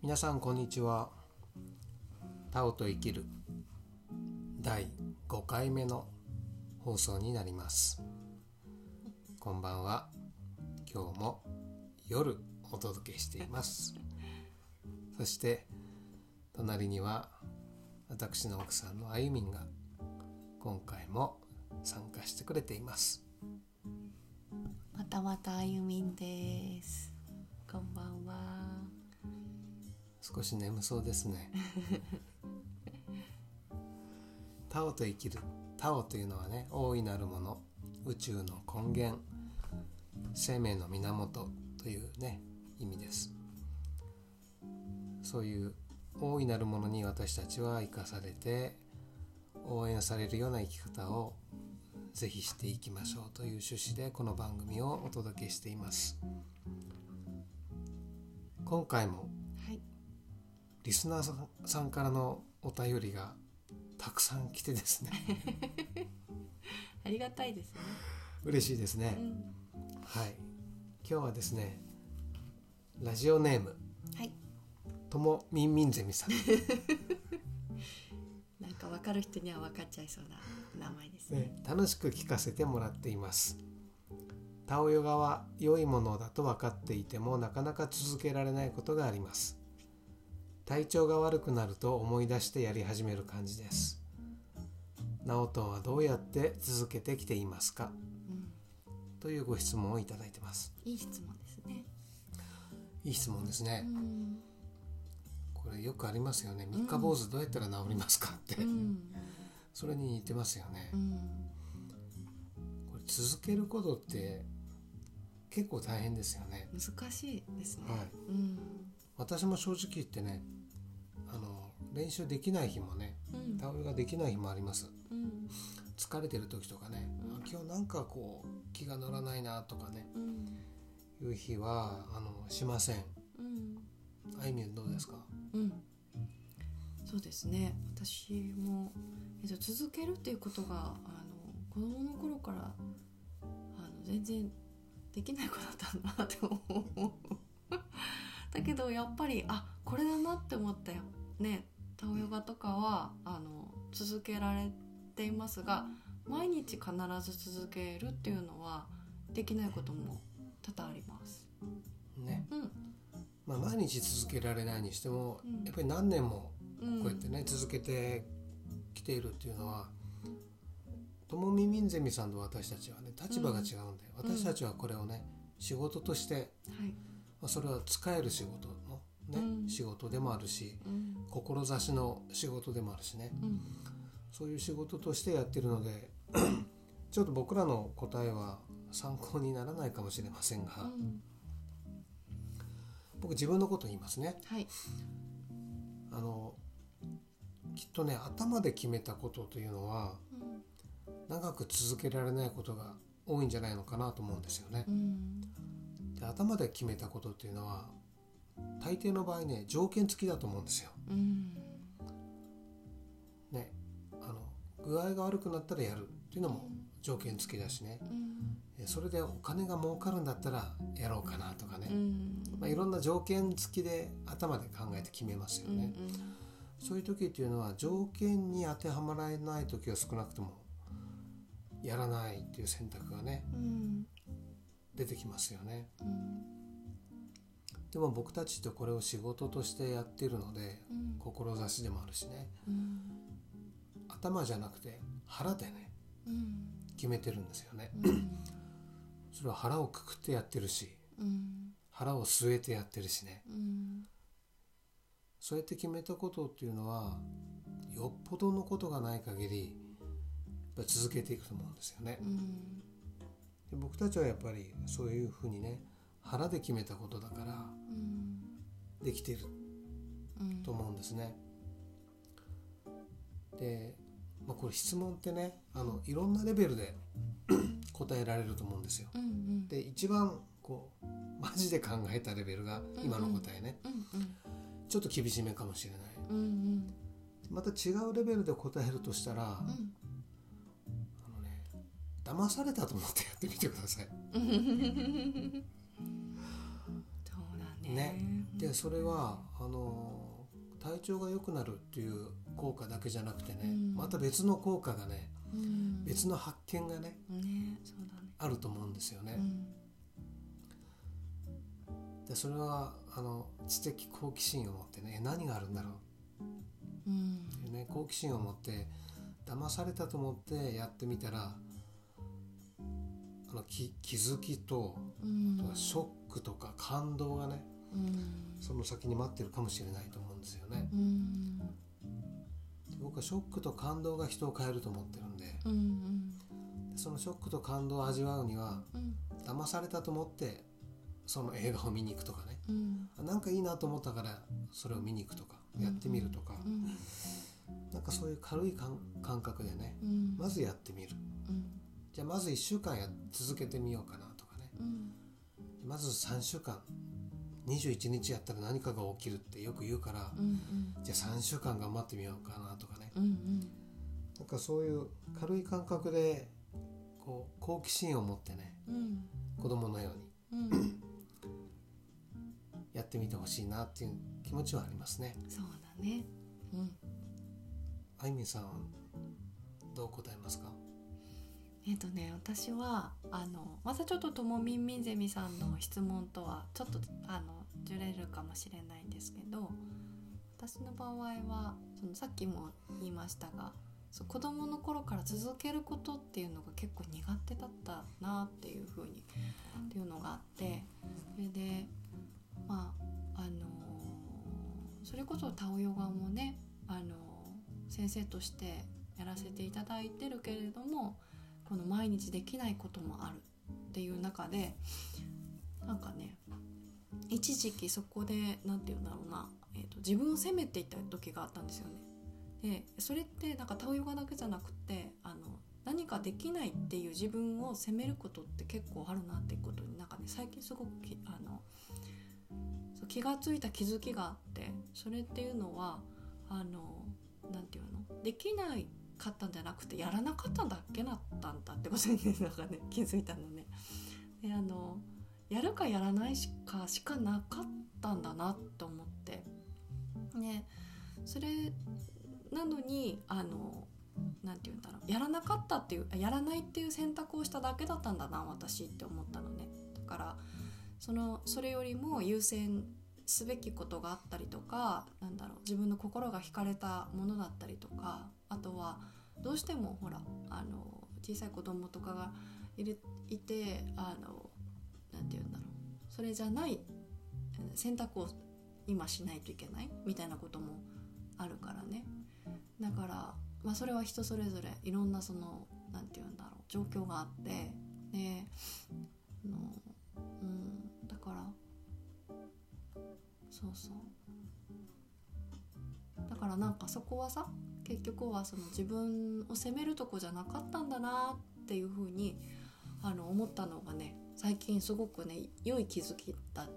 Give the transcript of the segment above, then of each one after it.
皆さんこんにちは。タオと生きる第5回目の放送になります。こんばんは。今日も夜お届けしています。そして隣には私の奥さんのあゆみんが今回も参加してくれています。またまたあゆみんです。こんばんは。少し眠そうですね。タオと生きるタオというのはね大いなるもの。宇宙の根源。生命の源というね意味です。そういう大いなるものに私たちは生かされて応援されるような生き方をぜひしていきましょうという趣旨でこの番組をお届けしています。今回もはい。リスナーさんからのお便りがたくさん来てですね ありがたいですね。嬉しいですねう、ん。はい今日はですねラジオネームはい。ともみんみんゼミさん、なんかわかる人にはわかっちゃいそうな名前ですね。ね、楽しく聞かせてもらっていますタオヨガは良いものだと分かっていてもなかなか続けられないことがあります体調が悪くなると思い出してやり始める感じですナオトンはどうやって続けてきていますか？うん。というご質問をいただいてますいい質問ですね。いい質問ですうね、ん。これよくありますよね三日坊主どうやったら治りますか？って、うん。それに似てますよね、うん。これ続けることって結構大変ですよね難しいですね。はいうん。私も正直言ってね練習できない日もねうん。タオルができない日もありますうん。疲れてる時とかね、うんあ今日なんかこう気が乗らないなとかねうん。いう日はあのしませんうん。あいみんどうですか？うん。そうですね。私も、えっと、続けるっていうことが、あの、子供の頃から。あの、全然。できない子だったんだって思う。だけど、やっぱり、あ、これだなって思ったよ。ね、タオヨガとかは、あの、続けられていますが。毎日必ず続けるっていうのは、できないことも多々あります。ね、うん。まあ、毎日続けられないにしても、うんやっぱり何年もうん。こうやってね、続けてきているっていうのはともみみんゼミさんと私たちはね立場が違うんで、うん私たちはこれをね仕事として、はい。まあ、それは使える仕事の、ねうん仕事でもあるしうん。志の仕事でもあるしねうん。そういう仕事としてやってるので ちょっと僕らの答えは参考にならないかもしれませんが、うん。僕自分のこと言いますねはい。あのきっとね頭で決めたことというのはうん長く続けられないことが多いんじゃないのかなと思うんですよねう。ん。で頭で決めたことっていうのは大抵の場合ね条件付きだと思うんですよ。うん。ね、あの具合が悪くなったらやるっていうのも条件付きだしねうん。えそれでお金が儲かるんだったらやろうかなとかね、うん。まあ、いろんな条件付きで頭で考えて決めますよね。そういう時っていうのは条件に当てはまらない時は少なくともやらないっていう選択がねうん。出てきますよね。うん。でも僕たちってこれを仕事としてやってるのでうん。志でもあるしねうん。頭じゃなくて腹でねうん。決めてるんですよね。うん。それは腹をくくってやってるしうん。腹を据えてやってるしねうん。そうやって決めたことっていうのはよっぽどのことがない限りやっぱ続けていくと思うんですよね。うん。で僕たちはやっぱりそういうふうにね腹で決めたことだからうん。できているうん。と思うんですね。で、まあ、これ質問ってねあのいろんなレベルで 答えられると思うんですよ。うん。で一番こうマジで考えたレベルが今の答えね、うん。うん。ちょっと厳しめかもしれない。うん。うん。また違うレベルで答えるとしたら、あのね騙されたと思ってやってみてください。ね。でそれはあの体調が良くなるっていう効果だけじゃなくてね、うん。また別の効果がねうん。別の発見がねねね。あると思うんですよね。うん。でそれはあの知的好奇心を持ってねえ何があるんだろう？うん。っていうね好奇心を持って騙されたと思ってやってみたらあのき気づきとうん。あとはショックとか感動がねうんその先に待ってるかもしれないと思うんですよね。うん。僕はショックと感動が人を変えると思ってるんで。うんうん。そのショックと感動を味わうにはうん。騙されたと思ってその映画を見に行くとかね。うん。あなんかいいなと思ったからそれを見に行くとかやってみるとか、うん。なんかそういう軽い感感覚でねうん。まずやってみる。うん。じゃあまず1週間や続けてみようかなとかね。うん。まず3週間21日やったら何かが起きるってよく言うから、うんじゃあ3週間頑張ってみようかなとかね。うんうん。なんかそういう軽い感覚でこう好奇心を持ってねうん。子供のようにうん。やってみてほしいなっていう気持ちはありますね。そうだね。うん。あいみんさんはどう答えますか？えっ、とね私はあのまたちょっとともみんみんゼミさんの質問とはちょっとあのずれるかもしれないんですけど私の場合はそのさっきも言いましたがそう子供の頃から続けることっていうのが結構苦手だったなっていうふうにっていうのがあってそれでまああのそれこそタオヨガもねあの先生としてやらせていただいてるけれどもこの毎日できないこともあるっていう中でなんかね一時期そこで何て言うんだろうな、えー、と自分を責めていた時があったんですよね。でそれってなんかタオヨガだけじゃなくてあの何かできないっていう自分を責めることって結構あるなっていうことになんかね最近すごくきあの気がついた気づきがあってそれっていうのはあのなていうの？できないかったんじゃなくてやらなかっただけだったんだってことになんかね気づいたのね。であのやるかやらないしかしかなかったんだなと思って。ねそれなのにあのなんて言うんだろうやらなかったっていうやらないっていう選択をしただけだったんだな私って思ったのね。だからそのそれよりも優先すべきことがあったりとかなんだろう自分の心が惹かれたものだったりとかとはどうしてもほらあの小さい子供とかがいるいてあのなて言うんだろう。それじゃない選択を今しないといけないみたいなこともあるからね。だから、まあ、それは人それぞれいろんなそのなんて言うんだろう状況があってであの、うん、だからそうそう。だからなんかそこはさ結局はその自分を責めるとこじゃなかったんだなっていうふうにあの思ったのがね最近すごくね良い気づきだったん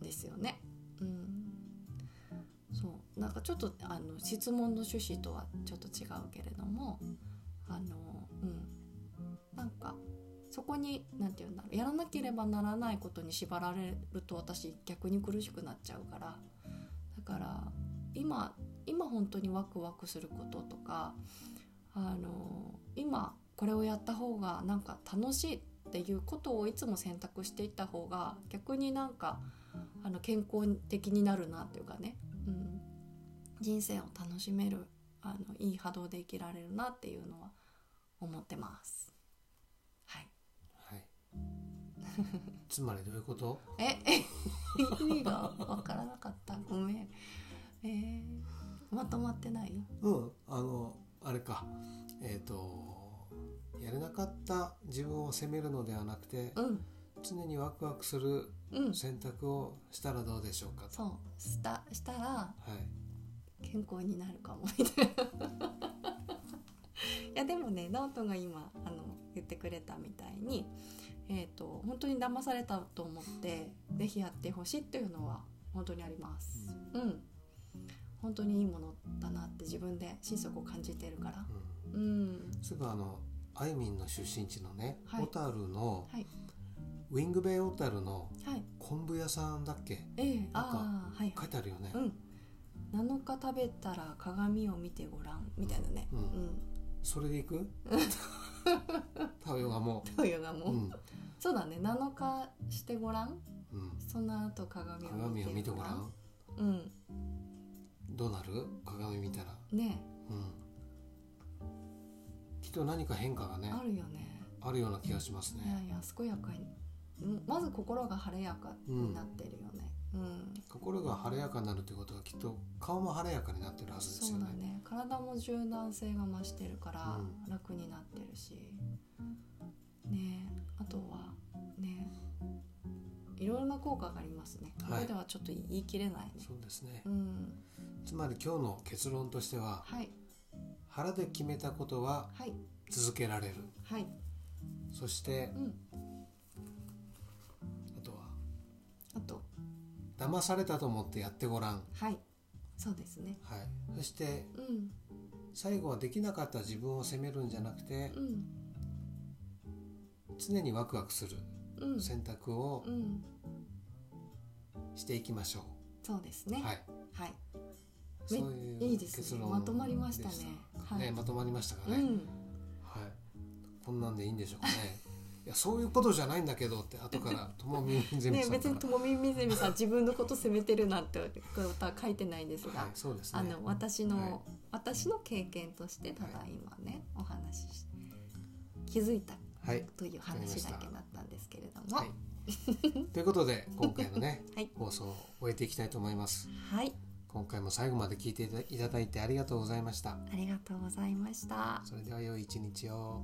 ですよね。うん、そう。なんかちょっとあの質問の趣旨とはちょっと違うけれどもあのうん。なんかそこに何て言うんだろう。やらなければならないことに縛られると私逆に苦しくなっちゃうから。だから今今本当にワクワクすることとかあの今これをやった方がなんか楽しいっていうことをいつも選択していった方が逆になんかあの健康的になるなっていうかね、うん、人生を楽しめるあのいい波動で生きられるなっていうのは思ってます。はい、はい。つまりどういうこと？え意味がわからなかった。ごめん。えー、まとまってない？うんあのあれか。えっ、とやれなかった自分を責めるのではなくてうん。常にワクワクするうん。選択をしたらどうでしょうかと。そう。したしたらはい。健康になるかもみたいな。いやでもね直人が今あの言ってくれたみたいに、えー、と本当に騙されたと思ってぜひやってほしいっていうのは本当にあります。うん本当にいいものだなって自分で心底感じてるから。うん。うん。すぐあのあいみんの出身地のね、はい。小樽のはい。ウィングベイ小樽のはい。昆布屋さんだっけ？ええなんかあ食べたら鏡を見てごらんみたいなね。うん。うん。それでいく？タオヨがもというがもう、う、うん。そうだね。7日してごらん？うん、その後鏡を見てごらん。ん。うんどうなる？鏡見たら、ね。うん、きっと何か変化がねあるよね。あるような気がしますね。いやいや健やかに。うんまず心が晴れやかになってるよね。うん、心が晴れやかになるということはきっと顔も晴れやかになってるはずですそうよねだね。体も柔軟性が増してるからうん。楽になってるし、ね。あとはねいろいろな効果がありますね、はい。ここではちょっと言い切れないね。そうですね。うんつまり今日の結論としてははい。腹で決めたことははい。続けられる。はい。そしてうん。あとはあと。騙されたと思ってやってごらん、はい。そうですね。はい、そしてうん。最後はできなかった自分を責めるんじゃなくてうん。常にワクワクするうん。選択をうん。していきましょそうですう、ね。はい。はいそういういいですね。結論まとまりましたね。はい。ねまとまりましたかね、うん。はい、こんなんでいいんでしょうかね。いやそういうことじゃないんだけどって後から ともみんゼミねさんから、別にともみみずみさん自分のこと責めてるなんてことは書いてないですが、はい、そうですね。あの私の、はい。私の経験としてただ今ね、お話しし気づいたはい、という話だけだったんですけれども。ということで今回のね はい、放送を終えていきたいと思います。はい、今回も最後まで聞いていただいてありがとうございました。ありがとうございました。それでは良い一日を